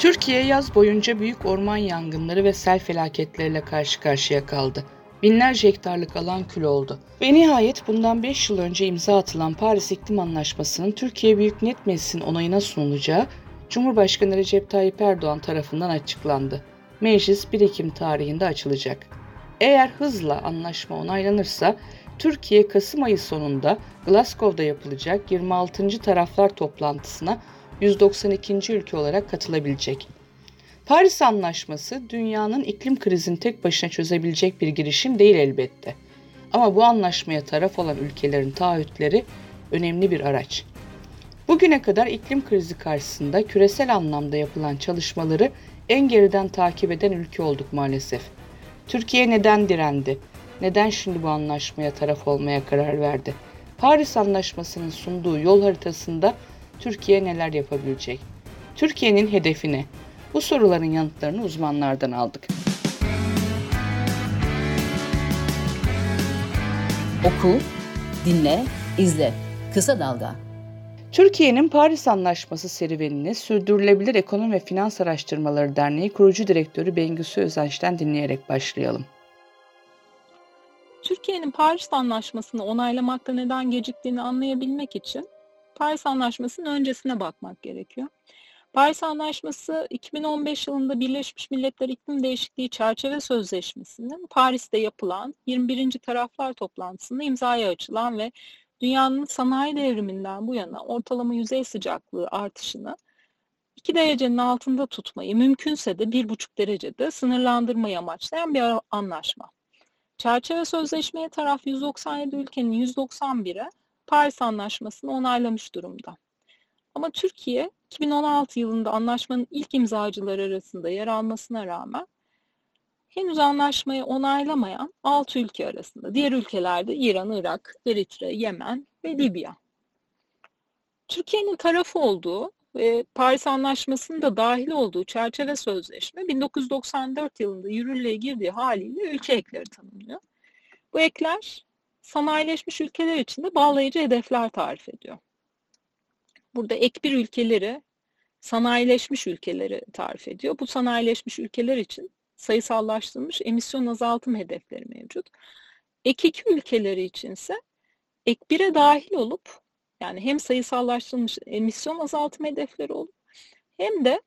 Türkiye yaz boyunca büyük orman yangınları ve sel felaketleriyle karşı karşıya kaldı. Binlerce hektarlık alan kül oldu. Ve nihayet bundan 5 yıl önce imza atılan Paris İklim Anlaşması'nın Türkiye Büyük Millet Meclisi'nin onayına sunulacağı Cumhurbaşkanı Recep Tayyip Erdoğan tarafından açıklandı. Meclis 1 Ekim tarihinde açılacak. Eğer hızla anlaşma onaylanırsa Türkiye Kasım ayı sonunda Glasgow'da yapılacak 26. taraflar toplantısına 192. ülke olarak katılabilecek. Paris Anlaşması dünyanın iklim krizini tek başına çözebilecek bir girişim değil elbette. Ama bu anlaşmaya taraf olan ülkelerin taahhütleri önemli bir araç. Bugüne kadar iklim krizi karşısında küresel anlamda yapılan çalışmaları en geriden takip eden ülke olduk maalesef. Türkiye neden direndi? Neden şimdi bu anlaşmaya taraf olmaya karar verdi? Paris Anlaşması'nın sunduğu yol haritasında Türkiye neler yapabilecek? Türkiye'nin hedefi ne? Bu soruların yanıtlarını uzmanlardan aldık. Oku, dinle, izle. Kısa Dalga. Türkiye'nin Paris Anlaşması serüvenini Sürdürülebilir Ekonomi ve Finans Araştırmaları Derneği kurucu direktörü Bengüsü Özenç'ten dinleyerek başlayalım. Türkiye'nin Paris Anlaşması'nı onaylamakta neden geciktiğini anlayabilmek için Paris Anlaşması'nın öncesine bakmak gerekiyor. Paris Anlaşması 2015 yılında Birleşmiş Milletler İklim Değişikliği Çerçeve Sözleşmesi'nin Paris'te yapılan 21. taraflar toplantısında imzaya açılan ve dünyanın sanayi devriminden bu yana ortalama yüzey sıcaklığı artışını 2 derecenin altında tutmayı mümkünse de 1,5 derecede sınırlandırmayı amaçlayan bir anlaşma. Çerçeve sözleşmeye taraf 197 ülkenin 191'e Paris Anlaşması'nı onaylamış durumda. Ama Türkiye 2016 yılında anlaşmanın ilk imzacıları arasında yer almasına rağmen henüz anlaşmayı onaylamayan 6 ülke arasında. Diğer ülkelerde İran, Irak, Eritre, Yemen ve Libya. Türkiye'nin tarafı olduğu ve Paris Anlaşması'nın da dahil olduğu çerçeve sözleşme 1994 yılında yürürlüğe girdiği haliyle ülke ekleri tanımlıyor. Bu ekler sanayileşmiş ülkeler için de bağlayıcı hedefler tarif ediyor. Burada ek bir ülkeleri sanayileşmiş ülkeleri tarif ediyor. Bu sanayileşmiş ülkeler için sayısallaştırılmış emisyon azaltım hedefleri mevcut. Ek iki ülkeleri içinse ek bire dahil olup yani hem sayısallaştırılmış emisyon azaltım hedefleri olup hem de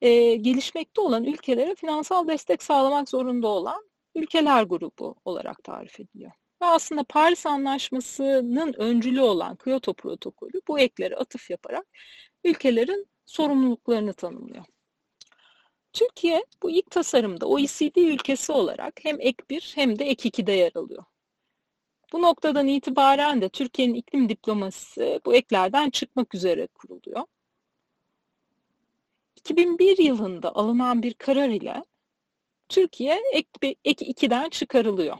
e, gelişmekte olan ülkelere finansal destek sağlamak zorunda olan ülkeler grubu olarak tarif ediliyor. Aslında Paris Anlaşması'nın öncülü olan Kyoto Protokolü bu ekleri atıf yaparak ülkelerin sorumluluklarını tanımlıyor. Türkiye bu ilk tasarımda OECD ülkesi olarak hem ek 1 hem de ek 2'de yer alıyor. Bu noktadan itibaren de Türkiye'nin iklim diplomasisi bu eklerden çıkmak üzere kuruluyor. 2001 yılında alınan bir karar ile Türkiye ek, ek 2'den çıkarılıyor.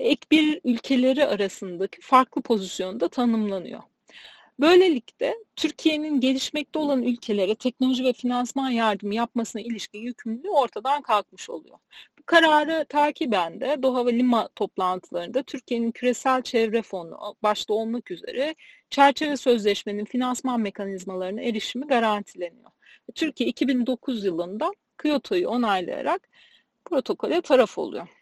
Ek 1 ülkeleri arasındaki farklı pozisyonda tanımlanıyor. Böylelikle Türkiye'nin gelişmekte olan ülkelere teknoloji ve finansman yardımı yapmasına ilişkin yükümlülüğü ortadan kalkmış oluyor. Bu kararı takiben de Doha ve Lima toplantılarında Türkiye'nin küresel çevre fonu başta olmak üzere çerçeve sözleşmenin finansman mekanizmalarına erişimi garantileniyor. Türkiye 2009 yılında Kyoto'yu onaylayarak protokole taraf oluyor.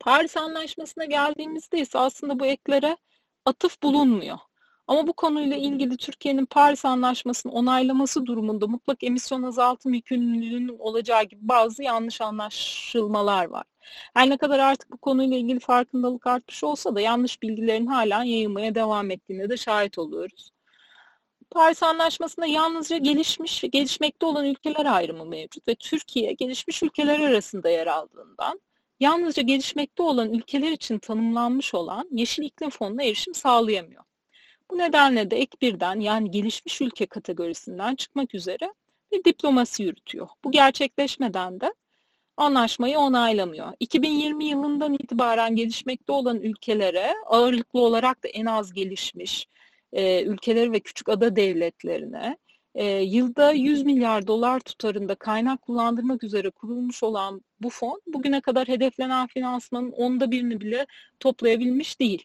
Paris Anlaşması'na geldiğimizde ise aslında bu eklere atıf bulunmuyor. Ama bu konuyla ilgili Türkiye'nin Paris Anlaşması'nı onaylaması durumunda mutlak emisyon azaltım yükümlülüğünün olacağı gibi bazı yanlış anlaşılmalar var. Her ne kadar artık bu konuyla ilgili farkındalık artmış olsa da yanlış bilgilerin hala yayılmaya devam ettiğine de şahit oluyoruz. Paris Anlaşması'nda yalnızca gelişmiş ve gelişmekte olan ülkeler ayrımı mevcut ve Türkiye gelişmiş ülkeler arasında yer aldığından yalnızca gelişmekte olan ülkeler için tanımlanmış olan Yeşil İklim Fonu'na erişim sağlayamıyor. Bu nedenle de ek birden yani gelişmiş ülke kategorisinden çıkmak üzere bir diplomasi yürütüyor. Bu gerçekleşmeden de anlaşmayı onaylamıyor. 2020 yılından itibaren gelişmekte olan ülkelere ağırlıklı olarak da en az gelişmiş e, ülkeleri ve küçük ada devletlerine e, yılda 100 milyar dolar tutarında kaynak kullandırmak üzere kurulmuş olan bu fon bugüne kadar hedeflenen finansmanın onda birini bile toplayabilmiş değil.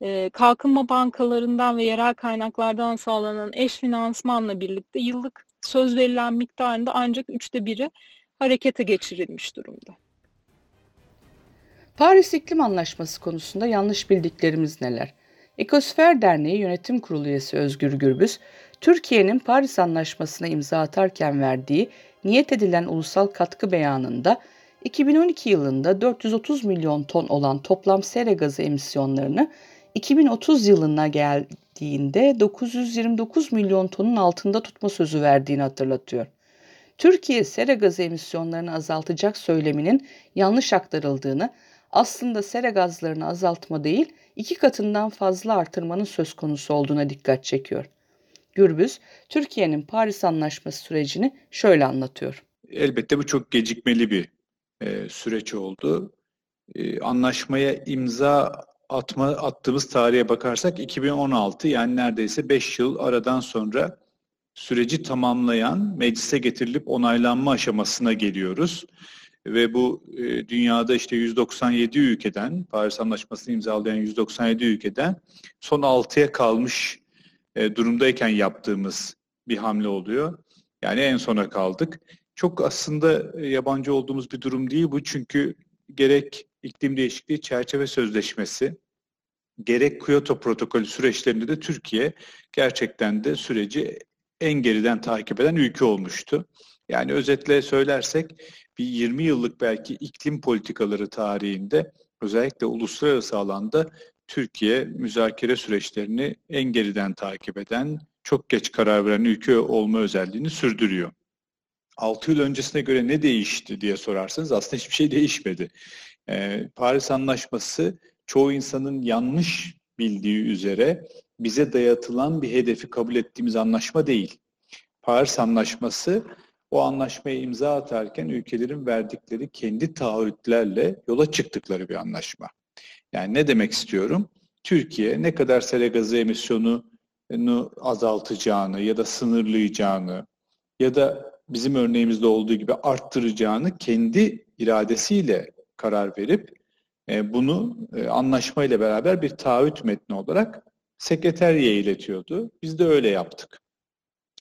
e, kalkınma bankalarından ve yerel kaynaklardan sağlanan eş finansmanla birlikte yıllık söz verilen miktarında ancak üçte biri harekete geçirilmiş durumda. Paris İklim Anlaşması konusunda yanlış bildiklerimiz neler? Ekosfer Derneği Yönetim Kurulu üyesi Özgür Gürbüz, Türkiye'nin Paris Anlaşması'na imza atarken verdiği niyet edilen ulusal katkı beyanında 2012 yılında 430 milyon ton olan toplam sera gazı emisyonlarını 2030 yılına geldiğinde 929 milyon tonun altında tutma sözü verdiğini hatırlatıyor. Türkiye sera gazı emisyonlarını azaltacak söyleminin yanlış aktarıldığını, aslında sera gazlarını azaltma değil, iki katından fazla artırmanın söz konusu olduğuna dikkat çekiyor. Gürbüz, Türkiye'nin Paris Anlaşması sürecini şöyle anlatıyor. Elbette bu çok gecikmeli bir e, süreç oldu. E, anlaşmaya imza atma attığımız tarihe bakarsak 2016 yani neredeyse 5 yıl aradan sonra süreci tamamlayan meclise getirilip onaylanma aşamasına geliyoruz. Ve bu e, dünyada işte 197 ülkeden, Paris Anlaşması'nı imzalayan 197 ülkeden son 6'ya kalmış e, durumdayken yaptığımız bir hamle oluyor. Yani en sona kaldık. Çok aslında yabancı olduğumuz bir durum değil bu çünkü gerek iklim değişikliği çerçeve sözleşmesi, gerek Kyoto protokolü süreçlerinde de Türkiye gerçekten de süreci en geriden takip eden ülke olmuştu. Yani özetle söylersek bir 20 yıllık belki iklim politikaları tarihinde özellikle uluslararası alanda Türkiye müzakere süreçlerini en geriden takip eden, çok geç karar veren ülke olma özelliğini sürdürüyor. 6 yıl öncesine göre ne değişti diye sorarsanız aslında hiçbir şey değişmedi. Ee, Paris Anlaşması çoğu insanın yanlış bildiği üzere bize dayatılan bir hedefi kabul ettiğimiz anlaşma değil. Paris Anlaşması o anlaşmaya imza atarken ülkelerin verdikleri kendi taahhütlerle yola çıktıkları bir anlaşma. Yani ne demek istiyorum? Türkiye ne kadar sera gazı emisyonunu azaltacağını ya da sınırlayacağını ya da bizim örneğimizde olduğu gibi arttıracağını kendi iradesiyle karar verip e, bunu e, anlaşmayla beraber bir taahhüt metni olarak sekreteriye iletiyordu. Biz de öyle yaptık.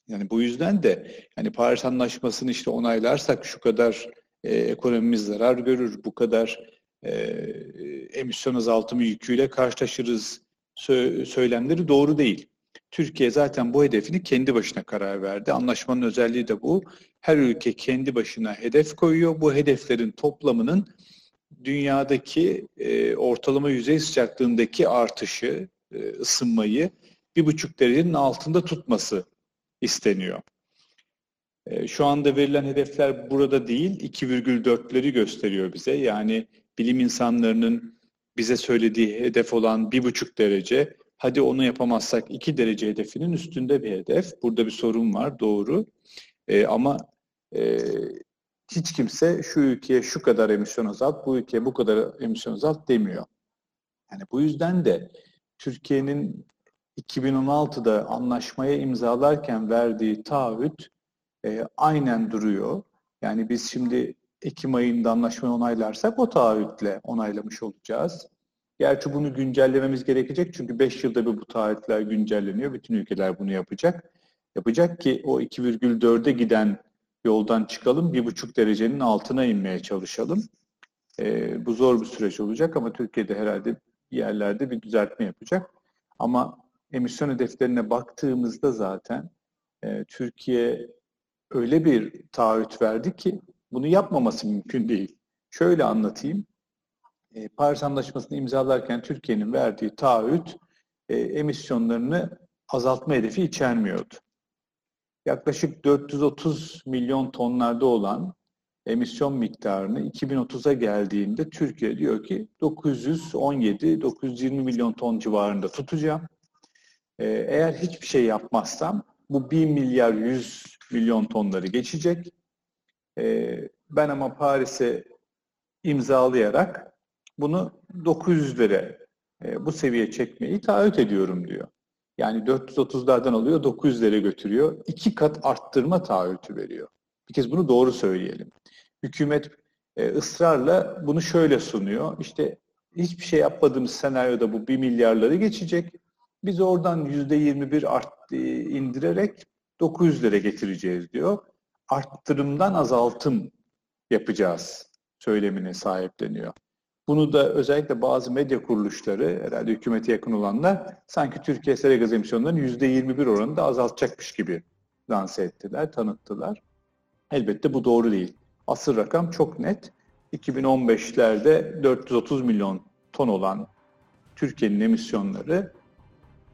Yani bu yüzden de yani Paris Anlaşması'nı işte onaylarsak şu kadar e, ekonomimiz zarar görür, bu kadar e, emisyon azaltımı yüküyle karşılaşırız sö söylemleri doğru değil. Türkiye zaten bu hedefini kendi başına karar verdi. Anlaşmanın özelliği de bu. Her ülke kendi başına hedef koyuyor. Bu hedeflerin toplamının dünyadaki e, ortalama yüzey sıcaklığındaki artışı, e, ısınmayı bir buçuk derecenin altında tutması isteniyor. E, şu anda verilen hedefler burada değil, 2,4'leri gösteriyor bize. Yani bilim insanlarının bize söylediği hedef olan bir buçuk derece, hadi onu yapamazsak iki derece hedefinin üstünde bir hedef. Burada bir sorun var, doğru. E, ama e, hiç kimse şu ülkeye şu kadar emisyon azalt, bu ülkeye bu kadar emisyon azalt demiyor. Yani bu yüzden de Türkiye'nin 2016'da anlaşmaya imzalarken verdiği taahhüt e, aynen duruyor. Yani biz şimdi Ekim ayında anlaşmayı onaylarsak o taahhütle onaylamış olacağız. Gerçi bunu güncellememiz gerekecek çünkü 5 yılda bir bu taahhütler güncelleniyor. Bütün ülkeler bunu yapacak. Yapacak ki o 2,4'e giden yoldan çıkalım, 1,5 derecenin altına inmeye çalışalım. E, bu zor bir süreç olacak ama Türkiye'de herhalde bir yerlerde bir düzeltme yapacak. Ama emisyon hedeflerine baktığımızda zaten e, Türkiye öyle bir taahhüt verdi ki bunu yapmaması mümkün değil. Şöyle anlatayım. E, Paris Anlaşması'nı imzalarken Türkiye'nin verdiği taahhüt e, emisyonlarını azaltma hedefi içermiyordu. Yaklaşık 430 milyon tonlarda olan emisyon miktarını 2030'a geldiğinde Türkiye diyor ki 917-920 milyon ton civarında tutacağım. Ee, eğer hiçbir şey yapmazsam bu 1 milyar 100 milyon tonları geçecek. Ee, ben ama Paris'e imzalayarak bunu 900'lere e, bu seviye çekmeyi taahhüt ediyorum diyor. Yani 430'lardan alıyor 900'lere götürüyor. İki kat arttırma taahhütü veriyor. Bir kez bunu doğru söyleyelim. Hükümet e, ısrarla bunu şöyle sunuyor. İşte hiçbir şey yapmadığımız senaryoda bu 1 milyarları geçecek. Biz oradan %21 art, e, indirerek 900'lere getireceğiz diyor. Arttırımdan azaltım yapacağız söylemine sahipleniyor. Bunu da özellikle bazı medya kuruluşları, herhalde hükümete yakın olanlar sanki Türkiye sera gaz emisyonlarının %21 oranında azaltacakmış gibi lanse ettiler, tanıttılar. Elbette bu doğru değil. Asıl rakam çok net. 2015'lerde 430 milyon ton olan Türkiye'nin emisyonları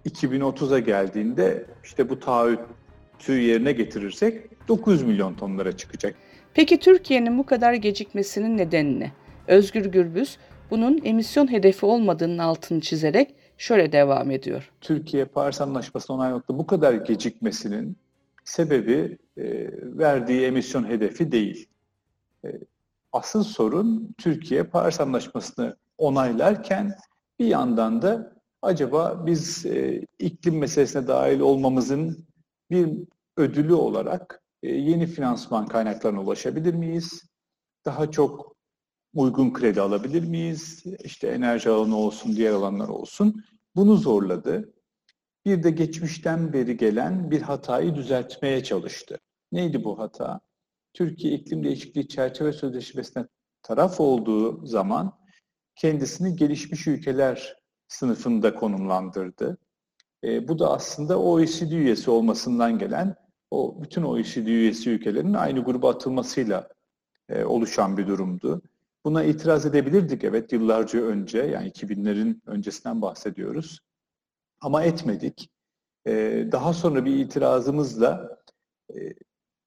2030'a geldiğinde işte bu taahhütü yerine getirirsek 900 milyon tonlara çıkacak. Peki Türkiye'nin bu kadar gecikmesinin nedeni ne? Özgür Gürbüz bunun emisyon hedefi olmadığının altını çizerek şöyle devam ediyor. Türkiye Paris Anlaşması'na onaylamakta bu kadar gecikmesinin sebebi e, verdiği emisyon hedefi değil. E, asıl sorun Türkiye Paris Anlaşması'nı onaylarken bir yandan da acaba biz e, iklim meselesine dahil olmamızın bir ödülü olarak yeni finansman kaynaklarına ulaşabilir miyiz? Daha çok uygun kredi alabilir miyiz? İşte enerji alanı olsun, diğer alanlar olsun. Bunu zorladı. Bir de geçmişten beri gelen bir hatayı düzeltmeye çalıştı. Neydi bu hata? Türkiye İklim Değişikliği Çerçeve Sözleşmesi'ne taraf olduğu zaman kendisini gelişmiş ülkeler sınıfında konumlandırdı. E, bu da aslında OECD üyesi olmasından gelen o bütün OECD üyesi ülkelerin aynı gruba atılmasıyla e, oluşan bir durumdu. Buna itiraz edebilirdik evet yıllarca önce yani 2000'lerin öncesinden bahsediyoruz. Ama etmedik. E, daha sonra bir itirazımızla e,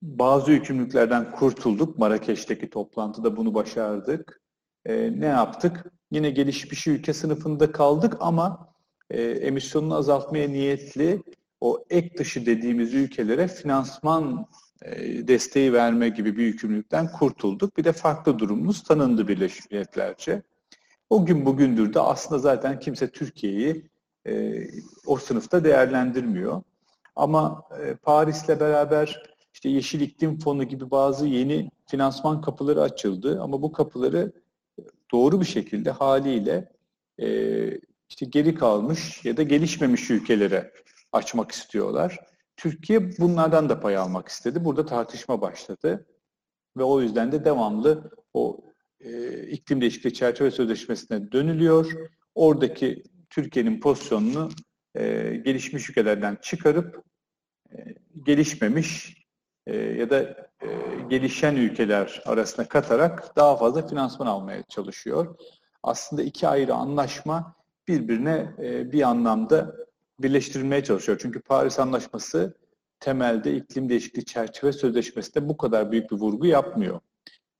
bazı yükümlülüklerden kurtulduk. Marrakeş'teki toplantıda bunu başardık. E, ne yaptık? Yine gelişmiş ülke sınıfında kaldık ama e, emisyonunu azaltmaya niyetli o ek dışı dediğimiz ülkelere finansman e, desteği verme gibi bir yükümlülükten kurtulduk. Bir de farklı durumumuz tanındı Birleşmiş Milletlerce. O gün bugündür de aslında zaten kimse Türkiye'yi e, o sınıfta değerlendirmiyor. Ama e, Paris'le beraber işte Yeşil İklim Fonu gibi bazı yeni finansman kapıları açıldı. Ama bu kapıları doğru bir şekilde haliyle işte geri kalmış ya da gelişmemiş ülkelere açmak istiyorlar. Türkiye bunlardan da pay almak istedi. Burada tartışma başladı ve o yüzden de devamlı o e, iklim değişikliği çerçeve sözleşmesine dönülüyor. Oradaki Türkiye'nin pozisyonunu e, gelişmiş ülkelerden çıkarıp e, gelişmemiş e, ya da e, gelişen ülkeler arasına katarak daha fazla finansman almaya çalışıyor. Aslında iki ayrı anlaşma birbirine e, bir anlamda birleştirilmeye çalışıyor. Çünkü Paris Anlaşması temelde iklim değişikliği çerçeve sözleşmesinde bu kadar büyük bir vurgu yapmıyor.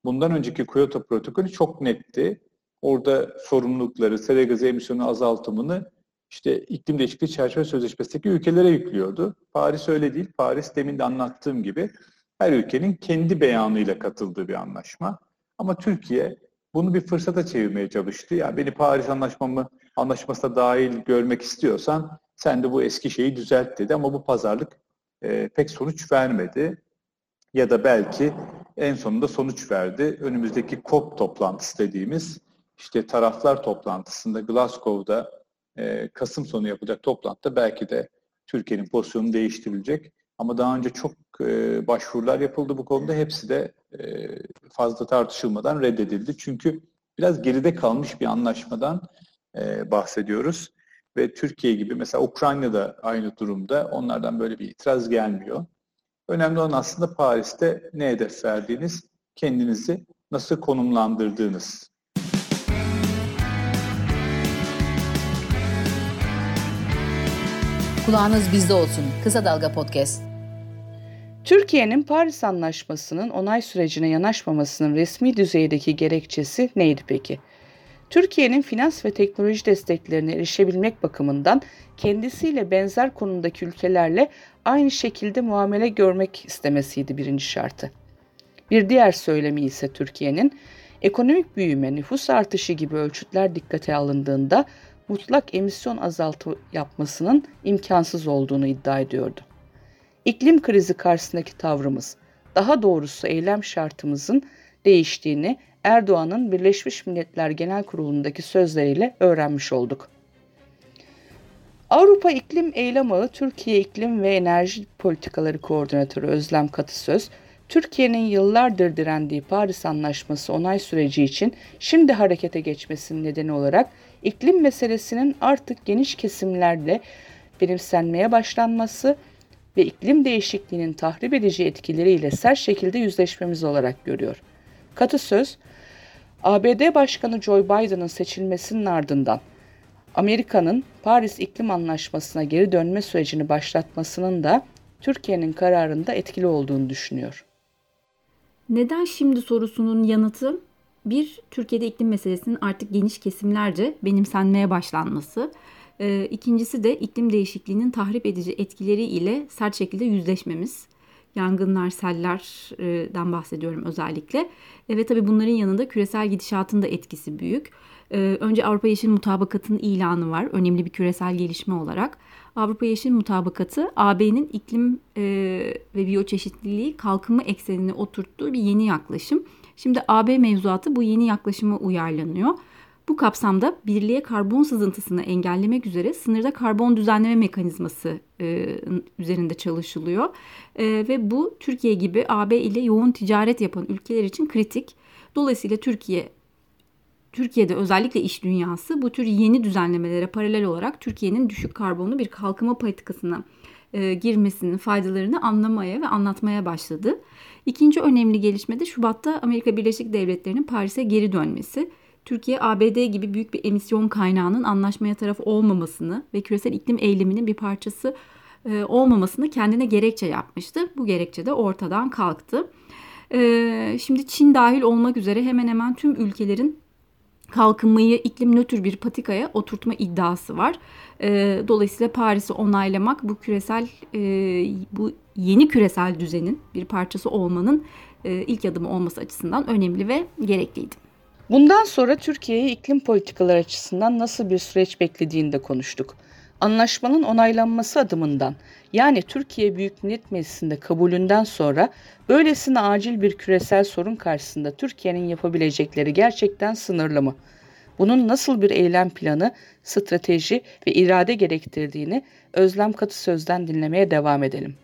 Bundan önceki Kyoto protokolü çok netti. Orada sorumlulukları, sera gazı emisyonu azaltımını işte iklim değişikliği çerçeve sözleşmesindeki ülkelere yüklüyordu. Paris öyle değil. Paris demin de anlattığım gibi her ülkenin kendi beyanıyla katıldığı bir anlaşma. Ama Türkiye bunu bir fırsata çevirmeye çalıştı. Ya yani beni Paris anlaşmamı anlaşmasına dahil görmek istiyorsan sen de bu eski şeyi düzelt dedi ama bu pazarlık e, pek sonuç vermedi. Ya da belki en sonunda sonuç verdi. Önümüzdeki COP toplantısı dediğimiz işte taraflar toplantısında Glasgow'da e, Kasım sonu yapacak toplantıda belki de Türkiye'nin pozisyonu değiştirilecek. Ama daha önce çok e, başvurular yapıldı bu konuda. Hepsi de e, fazla tartışılmadan reddedildi. Çünkü biraz geride kalmış bir anlaşmadan e, bahsediyoruz. Ve Türkiye gibi mesela Ukrayna'da aynı durumda onlardan böyle bir itiraz gelmiyor. Önemli olan aslında Paris'te ne hedef verdiğiniz, kendinizi nasıl konumlandırdığınız. Kulağınız bizde olsun. Kısa Dalga Podcast. Türkiye'nin Paris Anlaşması'nın onay sürecine yanaşmamasının resmi düzeydeki gerekçesi neydi peki? Türkiye'nin finans ve teknoloji desteklerine erişebilmek bakımından kendisiyle benzer konumdaki ülkelerle aynı şekilde muamele görmek istemesiydi birinci şartı. Bir diğer söylemi ise Türkiye'nin ekonomik büyüme, nüfus artışı gibi ölçütler dikkate alındığında mutlak emisyon azaltı yapmasının imkansız olduğunu iddia ediyordu. İklim krizi karşısındaki tavrımız, daha doğrusu eylem şartımızın değiştiğini Erdoğan'ın Birleşmiş Milletler Genel Kurulu'ndaki sözleriyle öğrenmiş olduk. Avrupa İklim Eylem Ağı Türkiye İklim ve Enerji Politikaları Koordinatörü Özlem Katısöz, Türkiye'nin yıllardır direndiği Paris Anlaşması onay süreci için şimdi harekete geçmesinin nedeni olarak iklim meselesinin artık geniş kesimlerle benimsenmeye başlanması ve iklim değişikliğinin tahrip edici etkileriyle sert şekilde yüzleşmemiz olarak görüyor. Katı söz, ABD Başkanı Joe Biden'ın seçilmesinin ardından Amerika'nın Paris İklim Anlaşması'na geri dönme sürecini başlatmasının da Türkiye'nin kararında etkili olduğunu düşünüyor. Neden şimdi sorusunun yanıtı bir, Türkiye'de iklim meselesinin artık geniş kesimlerce benimsenmeye başlanması. E, ikincisi de iklim değişikliğinin tahrip edici etkileri ile sert şekilde yüzleşmemiz. Yangınlar, sellerden bahsediyorum özellikle. E, ve tabii bunların yanında küresel gidişatın da etkisi büyük. E, önce Avrupa Yeşil Mutabakatı'nın ilanı var. Önemli bir küresel gelişme olarak. Avrupa Yeşil Mutabakatı AB'nin iklim e, ve biyoçeşitliliği kalkınma eksenine oturttuğu bir yeni yaklaşım. Şimdi AB mevzuatı bu yeni yaklaşıma uyarlanıyor. Bu kapsamda birliğe karbon sızıntısını engellemek üzere sınırda karbon düzenleme mekanizması e, üzerinde çalışılıyor. E, ve bu Türkiye gibi AB ile yoğun ticaret yapan ülkeler için kritik. Dolayısıyla Türkiye Türkiye'de özellikle iş dünyası bu tür yeni düzenlemelere paralel olarak Türkiye'nin düşük karbonlu bir kalkınma politikasına e, girmesinin faydalarını anlamaya ve anlatmaya başladı. İkinci önemli gelişme de Şubat'ta Amerika Birleşik Devletleri'nin Paris'e geri dönmesi. Türkiye ABD gibi büyük bir emisyon kaynağının anlaşmaya taraf olmamasını ve küresel iklim eyleminin bir parçası e, olmamasını kendine gerekçe yapmıştı. Bu gerekçe de ortadan kalktı. E, şimdi Çin dahil olmak üzere hemen hemen tüm ülkelerin kalkınmayı iklim nötr bir patikaya oturtma iddiası var. E, dolayısıyla Paris'i onaylamak bu küresel bu yeni küresel düzenin bir parçası olmanın ilk adımı olması açısından önemli ve gerekliydi. Bundan sonra Türkiye'yi iklim politikaları açısından nasıl bir süreç beklediğini de konuştuk. Anlaşmanın onaylanması adımından yani Türkiye Büyük Millet Meclisi'nde kabulünden sonra böylesine acil bir küresel sorun karşısında Türkiye'nin yapabilecekleri gerçekten sınırlı mı? Bunun nasıl bir eylem planı, strateji ve irade gerektirdiğini Özlem Katı Söz'den dinlemeye devam edelim.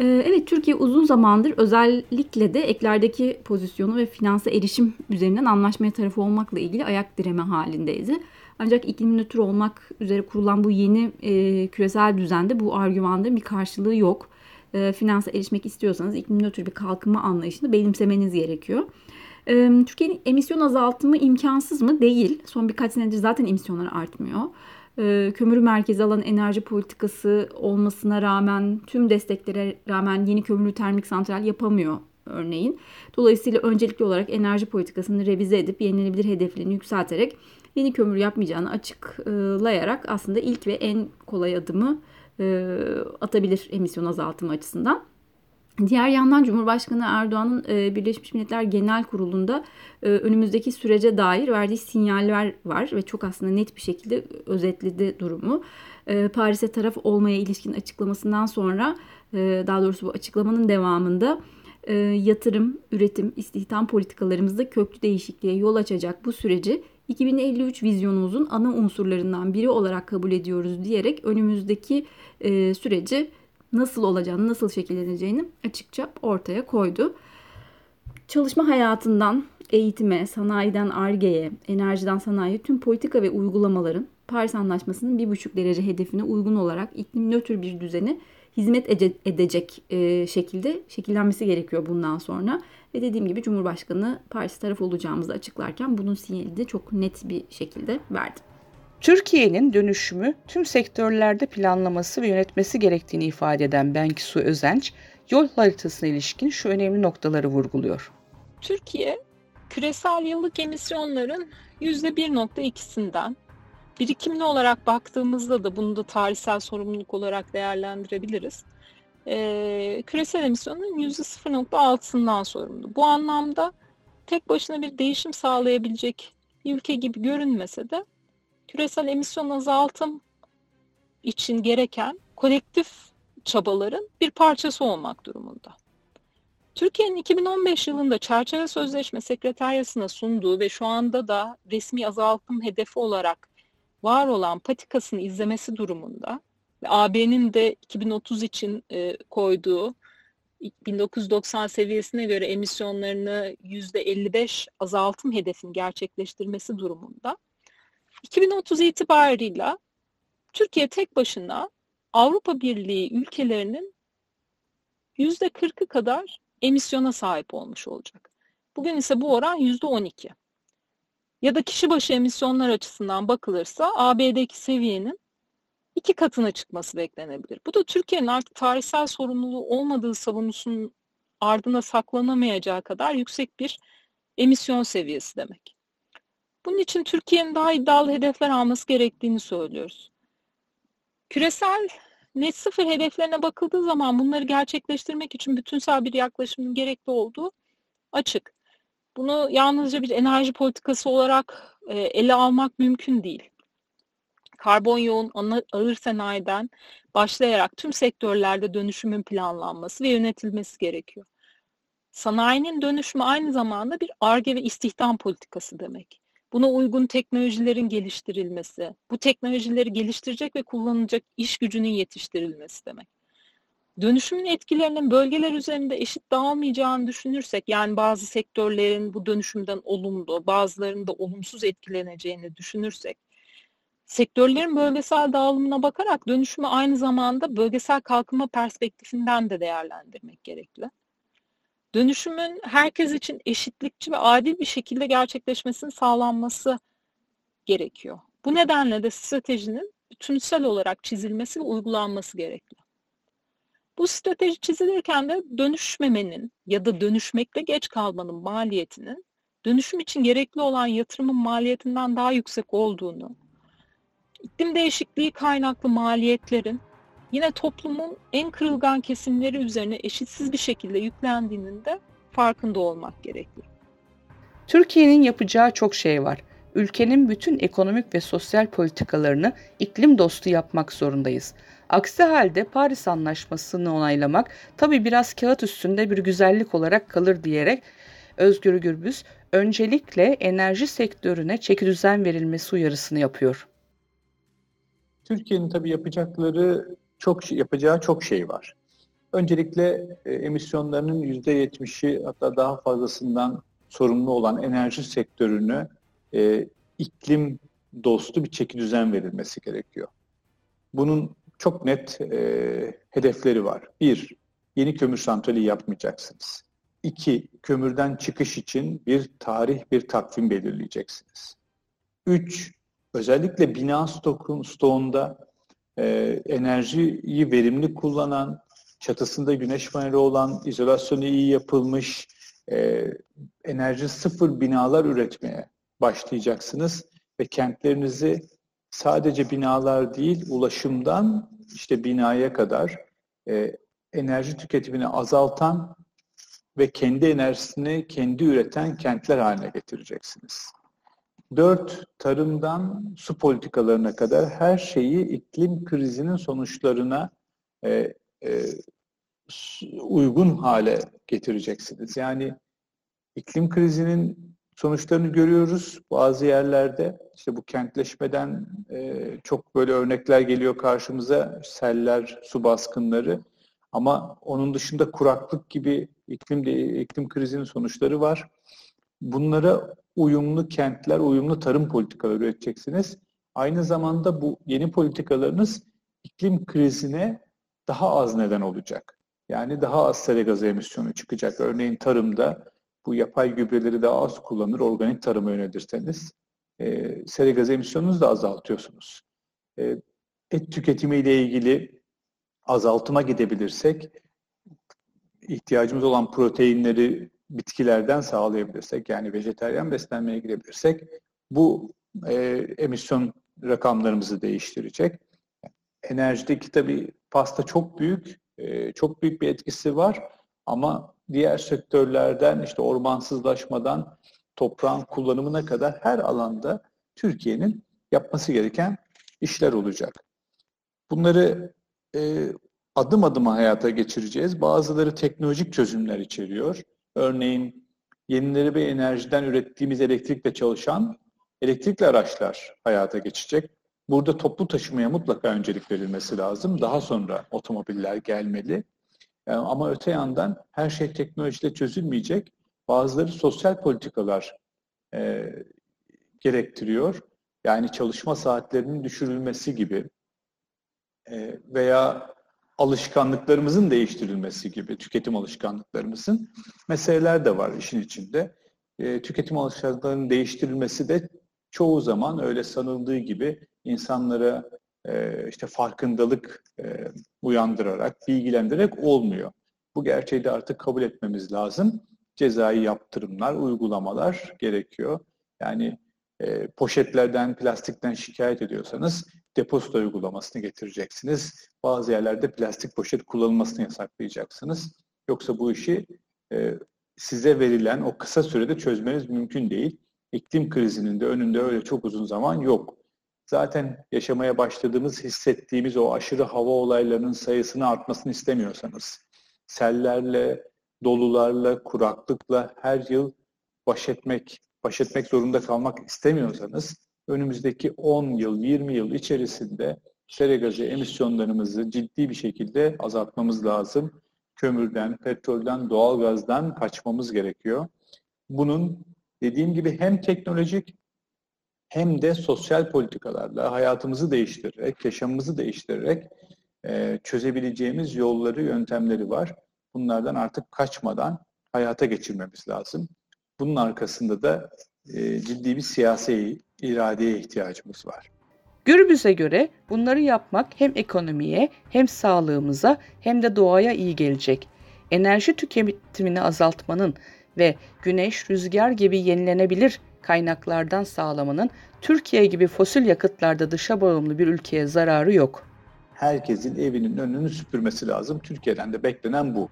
Ee, evet Türkiye uzun zamandır özellikle de eklerdeki pozisyonu ve finansa erişim üzerinden anlaşmaya tarafı olmakla ilgili ayak direme halindeydi. Ancak iklim nötr olmak üzere kurulan bu yeni e, küresel düzende bu argümanların bir karşılığı yok. E, finansa erişmek istiyorsanız iklim nötr bir kalkınma anlayışını benimsemeniz gerekiyor. E, Türkiye'nin emisyon azaltımı imkansız mı? Değil. Son birkaç senedir zaten emisyonlar artmıyor. E, kömürü merkezi alan enerji politikası olmasına rağmen tüm desteklere rağmen yeni kömürlü termik santral yapamıyor örneğin. Dolayısıyla öncelikli olarak enerji politikasını revize edip yenilenebilir hedeflerini yükselterek yeni kömür yapmayacağını açıklayarak aslında ilk ve en kolay adımı e, atabilir emisyon azaltımı açısından. Diğer yandan Cumhurbaşkanı Erdoğan'ın e, Birleşmiş Milletler Genel Kurulu'nda e, önümüzdeki sürece dair verdiği sinyaller var ve çok aslında net bir şekilde özetledi durumu. Paris'e taraf olmaya ilişkin açıklamasından sonra daha doğrusu bu açıklamanın devamında yatırım, üretim, istihdam politikalarımızda köklü değişikliğe yol açacak bu süreci 2053 vizyonumuzun ana unsurlarından biri olarak kabul ediyoruz diyerek önümüzdeki e, süreci nasıl olacağını, nasıl şekilleneceğini açıkça ortaya koydu. Çalışma hayatından eğitime, sanayiden argeye, enerjiden sanayiye tüm politika ve uygulamaların Paris Anlaşması'nın 1,5 derece hedefine uygun olarak iklim nötr bir düzeni hizmet edecek e, şekilde şekillenmesi gerekiyor bundan sonra. Ve dediğim gibi Cumhurbaşkanı Paris taraf olacağımızı açıklarken bunun sinyali de çok net bir şekilde verdi. Türkiye'nin dönüşümü tüm sektörlerde planlaması ve yönetmesi gerektiğini ifade eden Benkisu Özenç, yol haritasına ilişkin şu önemli noktaları vurguluyor. Türkiye, küresel yıllık emisyonların %1.2'sinden, birikimli olarak baktığımızda da bunu da tarihsel sorumluluk olarak değerlendirebiliriz e, küresel emisyonun %0.6'sından sorumlu. Bu anlamda tek başına bir değişim sağlayabilecek ülke gibi görünmese de küresel emisyon azaltım için gereken kolektif çabaların bir parçası olmak durumunda. Türkiye'nin 2015 yılında çerçeve sözleşme sekreteryasına sunduğu ve şu anda da resmi azaltım hedefi olarak var olan patikasını izlemesi durumunda ve AB'nin de 2030 için e, koyduğu 1990 seviyesine göre emisyonlarını %55 azaltım hedefini gerçekleştirmesi durumunda 2030 itibarıyla Türkiye tek başına Avrupa Birliği ülkelerinin %40'ı kadar emisyona sahip olmuş olacak. Bugün ise bu oran %12. Ya da kişi başı emisyonlar açısından bakılırsa AB'deki seviyenin iki katına çıkması beklenebilir. Bu da Türkiye'nin artık tarihsel sorumluluğu olmadığı savunusunun ardına saklanamayacağı kadar yüksek bir emisyon seviyesi demek. Bunun için Türkiye'nin daha iddialı hedefler alması gerektiğini söylüyoruz. Küresel net sıfır hedeflerine bakıldığı zaman bunları gerçekleştirmek için bütünsel bir yaklaşımın gerekli olduğu açık. Bunu yalnızca bir enerji politikası olarak e, ele almak mümkün değil. Karbon yoğun ağır sanayiden başlayarak tüm sektörlerde dönüşümün planlanması ve yönetilmesi gerekiyor. Sanayinin dönüşümü aynı zamanda bir ARGE ve istihdam politikası demek. Buna uygun teknolojilerin geliştirilmesi, bu teknolojileri geliştirecek ve kullanılacak iş gücünün yetiştirilmesi demek. Dönüşümün etkilerinin bölgeler üzerinde eşit dağılmayacağını düşünürsek, yani bazı sektörlerin bu dönüşümden olumlu, bazılarının da olumsuz etkileneceğini düşünürsek, sektörlerin bölgesel dağılımına bakarak dönüşümü aynı zamanda bölgesel kalkınma perspektifinden de değerlendirmek gerekli dönüşümün herkes için eşitlikçi ve adil bir şekilde gerçekleşmesinin sağlanması gerekiyor. Bu nedenle de stratejinin bütünsel olarak çizilmesi ve uygulanması gerekli. Bu strateji çizilirken de dönüşmemenin ya da dönüşmekte geç kalmanın maliyetinin dönüşüm için gerekli olan yatırımın maliyetinden daha yüksek olduğunu, iklim değişikliği kaynaklı maliyetlerin yine toplumun en kırılgan kesimleri üzerine eşitsiz bir şekilde yüklendiğinin de farkında olmak gerekli. Türkiye'nin yapacağı çok şey var. Ülkenin bütün ekonomik ve sosyal politikalarını iklim dostu yapmak zorundayız. Aksi halde Paris Anlaşması'nı onaylamak tabi biraz kağıt üstünde bir güzellik olarak kalır diyerek Özgür Gürbüz öncelikle enerji sektörüne çeki düzen verilmesi uyarısını yapıyor. Türkiye'nin tabii yapacakları çok yapacağı çok şey var. Öncelikle e, emisyonlarının %70'i hatta daha fazlasından sorumlu olan enerji sektörünü e, iklim dostu bir çeki düzen verilmesi gerekiyor. Bunun çok net e, hedefleri var. Bir, yeni kömür santrali yapmayacaksınız. İki, kömürden çıkış için bir tarih, bir takvim belirleyeceksiniz. Üç, özellikle bina stokun, stoğunda e, enerjiyi verimli kullanan, çatısında güneş paneli olan, izolasyonu iyi yapılmış, e, enerji sıfır binalar üretmeye başlayacaksınız ve kentlerinizi sadece binalar değil, ulaşımdan işte binaya kadar e, enerji tüketimini azaltan ve kendi enerjisini kendi üreten kentler haline getireceksiniz. Dört, tarımdan su politikalarına kadar her şeyi iklim krizinin sonuçlarına e, e, uygun hale getireceksiniz. Yani iklim krizinin sonuçlarını görüyoruz bazı yerlerde. İşte bu kentleşmeden e, çok böyle örnekler geliyor karşımıza. Seller, su baskınları. Ama onun dışında kuraklık gibi iklim iklim krizinin sonuçları var. Bunlara uyumlu kentler, uyumlu tarım politikaları üreteceksiniz. Aynı zamanda bu yeni politikalarınız iklim krizine daha az neden olacak. Yani daha az sera gazı emisyonu çıkacak. Örneğin tarımda bu yapay gübreleri daha az kullanır, organik tarıma yönelirseniz e, sera gazı emisyonunuzu da azaltıyorsunuz. E, et tüketimiyle ilgili azaltıma gidebilirsek ihtiyacımız olan proteinleri bitkilerden sağlayabilirsek yani vejeteryan beslenmeye gidebilirsek bu e, emisyon rakamlarımızı değiştirecek. Enerjideki tabii pasta çok büyük, e, çok büyük bir etkisi var ama diğer sektörlerden işte ormansızlaşmadan toprağın kullanımına kadar her alanda Türkiye'nin yapması gereken işler olacak. Bunları e, adım adım hayata geçireceğiz. Bazıları teknolojik çözümler içeriyor. Örneğin yenileri enerjiden ürettiğimiz elektrikle çalışan elektrikli araçlar hayata geçecek. Burada toplu taşımaya mutlaka öncelik verilmesi lazım. Daha sonra otomobiller gelmeli. Yani ama öte yandan her şey teknolojiyle çözülmeyecek. Bazıları sosyal politikalar e, gerektiriyor. Yani çalışma saatlerinin düşürülmesi gibi e, veya alışkanlıklarımızın değiştirilmesi gibi, tüketim alışkanlıklarımızın meseleler de var işin içinde. E, tüketim alışkanlıklarının değiştirilmesi de çoğu zaman öyle sanıldığı gibi insanlara e, işte farkındalık e, uyandırarak, bilgilendirerek olmuyor. Bu gerçeği de artık kabul etmemiz lazım. Cezai yaptırımlar, uygulamalar gerekiyor. Yani e, poşetlerden, plastikten şikayet ediyorsanız depozito uygulamasını getireceksiniz. Bazı yerlerde plastik poşet kullanılmasını yasaklayacaksınız. Yoksa bu işi e, size verilen o kısa sürede çözmeniz mümkün değil. İklim krizinin de önünde öyle çok uzun zaman yok. Zaten yaşamaya başladığımız, hissettiğimiz o aşırı hava olaylarının sayısını artmasını istemiyorsanız, sellerle, dolularla, kuraklıkla her yıl baş etmek, baş etmek zorunda kalmak istemiyorsanız önümüzdeki 10 yıl, 20 yıl içerisinde sera gazı emisyonlarımızı ciddi bir şekilde azaltmamız lazım. Kömürden, petrolden, doğalgazdan kaçmamız gerekiyor. Bunun dediğim gibi hem teknolojik hem de sosyal politikalarla hayatımızı değiştirerek, yaşamımızı değiştirerek e, çözebileceğimiz yolları, yöntemleri var. Bunlardan artık kaçmadan hayata geçirmemiz lazım. Bunun arkasında da e, ciddi bir siyasi iradeye ihtiyacımız var. Gürbüz'e göre bunları yapmak hem ekonomiye hem sağlığımıza hem de doğaya iyi gelecek. Enerji tüketimini azaltmanın ve güneş, rüzgar gibi yenilenebilir kaynaklardan sağlamanın Türkiye gibi fosil yakıtlarda dışa bağımlı bir ülkeye zararı yok. Herkesin evinin önünü süpürmesi lazım. Türkiye'den de beklenen bu.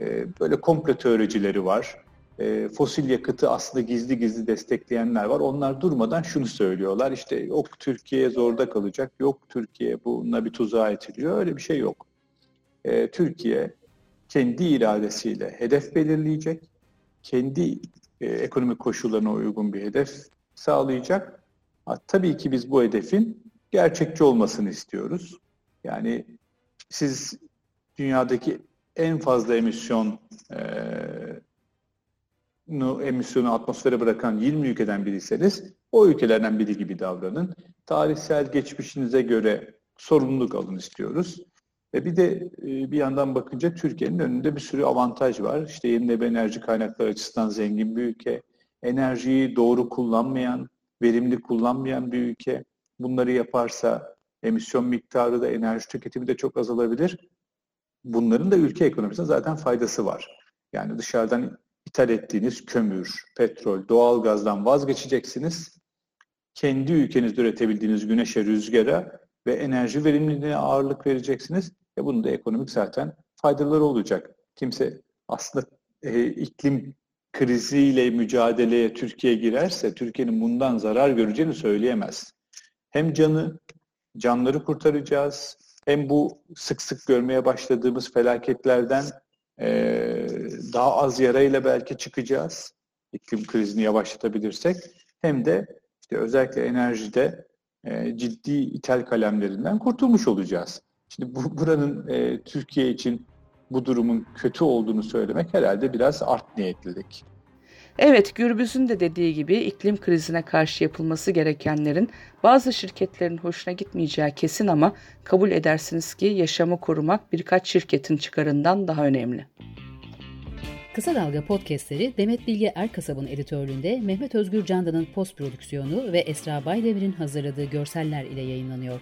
Ee, böyle komplo teoricileri var e, fosil yakıtı aslında gizli gizli destekleyenler var. Onlar durmadan şunu söylüyorlar. İşte yok Türkiye zorda kalacak, yok Türkiye bununla bir tuzağa etiliyor. Öyle bir şey yok. E, Türkiye kendi iradesiyle hedef belirleyecek. Kendi e, ekonomik koşullarına uygun bir hedef sağlayacak. Ha, tabii ki biz bu hedefin gerçekçi olmasını istiyoruz. Yani siz dünyadaki en fazla emisyon e, emisyonu atmosfere bırakan 20 ülkeden biriyseniz o ülkelerden biri gibi davranın. Tarihsel geçmişinize göre sorumluluk alın istiyoruz. Ve bir de e, bir yandan bakınca Türkiye'nin önünde bir sürü avantaj var. İşte yenilenebilir enerji kaynakları açısından zengin bir ülke. Enerjiyi doğru kullanmayan, verimli kullanmayan bir ülke. Bunları yaparsa emisyon miktarı da enerji tüketimi de çok azalabilir. Bunların da ülke ekonomisine zaten faydası var. Yani dışarıdan ithal ettiğiniz kömür, petrol, doğal gazdan vazgeçeceksiniz. Kendi ülkenizde üretebildiğiniz güneşe, rüzgara ve enerji verimliliğine ağırlık vereceksiniz. Ve bunun da ekonomik zaten faydaları olacak. Kimse aslında e, iklim kriziyle mücadeleye Türkiye girerse Türkiye'nin bundan zarar göreceğini söyleyemez. Hem canı, canları kurtaracağız, hem bu sık sık görmeye başladığımız felaketlerden e, daha az yarayla belki çıkacağız. İklim krizini yavaşlatabilirsek. Hem de işte özellikle enerjide e, ciddi ithal kalemlerinden kurtulmuş olacağız. Şimdi bu, buranın e, Türkiye için bu durumun kötü olduğunu söylemek herhalde biraz art niyetlilik. Evet, Gürbüz'ün de dediği gibi iklim krizine karşı yapılması gerekenlerin bazı şirketlerin hoşuna gitmeyeceği kesin ama kabul edersiniz ki yaşamı korumak birkaç şirketin çıkarından daha önemli. Kısa Dalga podcastleri Demet Bilge Erkasab'ın editörlüğünde Mehmet Özgür Candan'ın post prodüksiyonu ve Esra Baydemir'in hazırladığı görseller ile yayınlanıyor.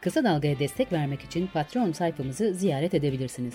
Kısa Dalga'ya destek vermek için Patreon sayfamızı ziyaret edebilirsiniz.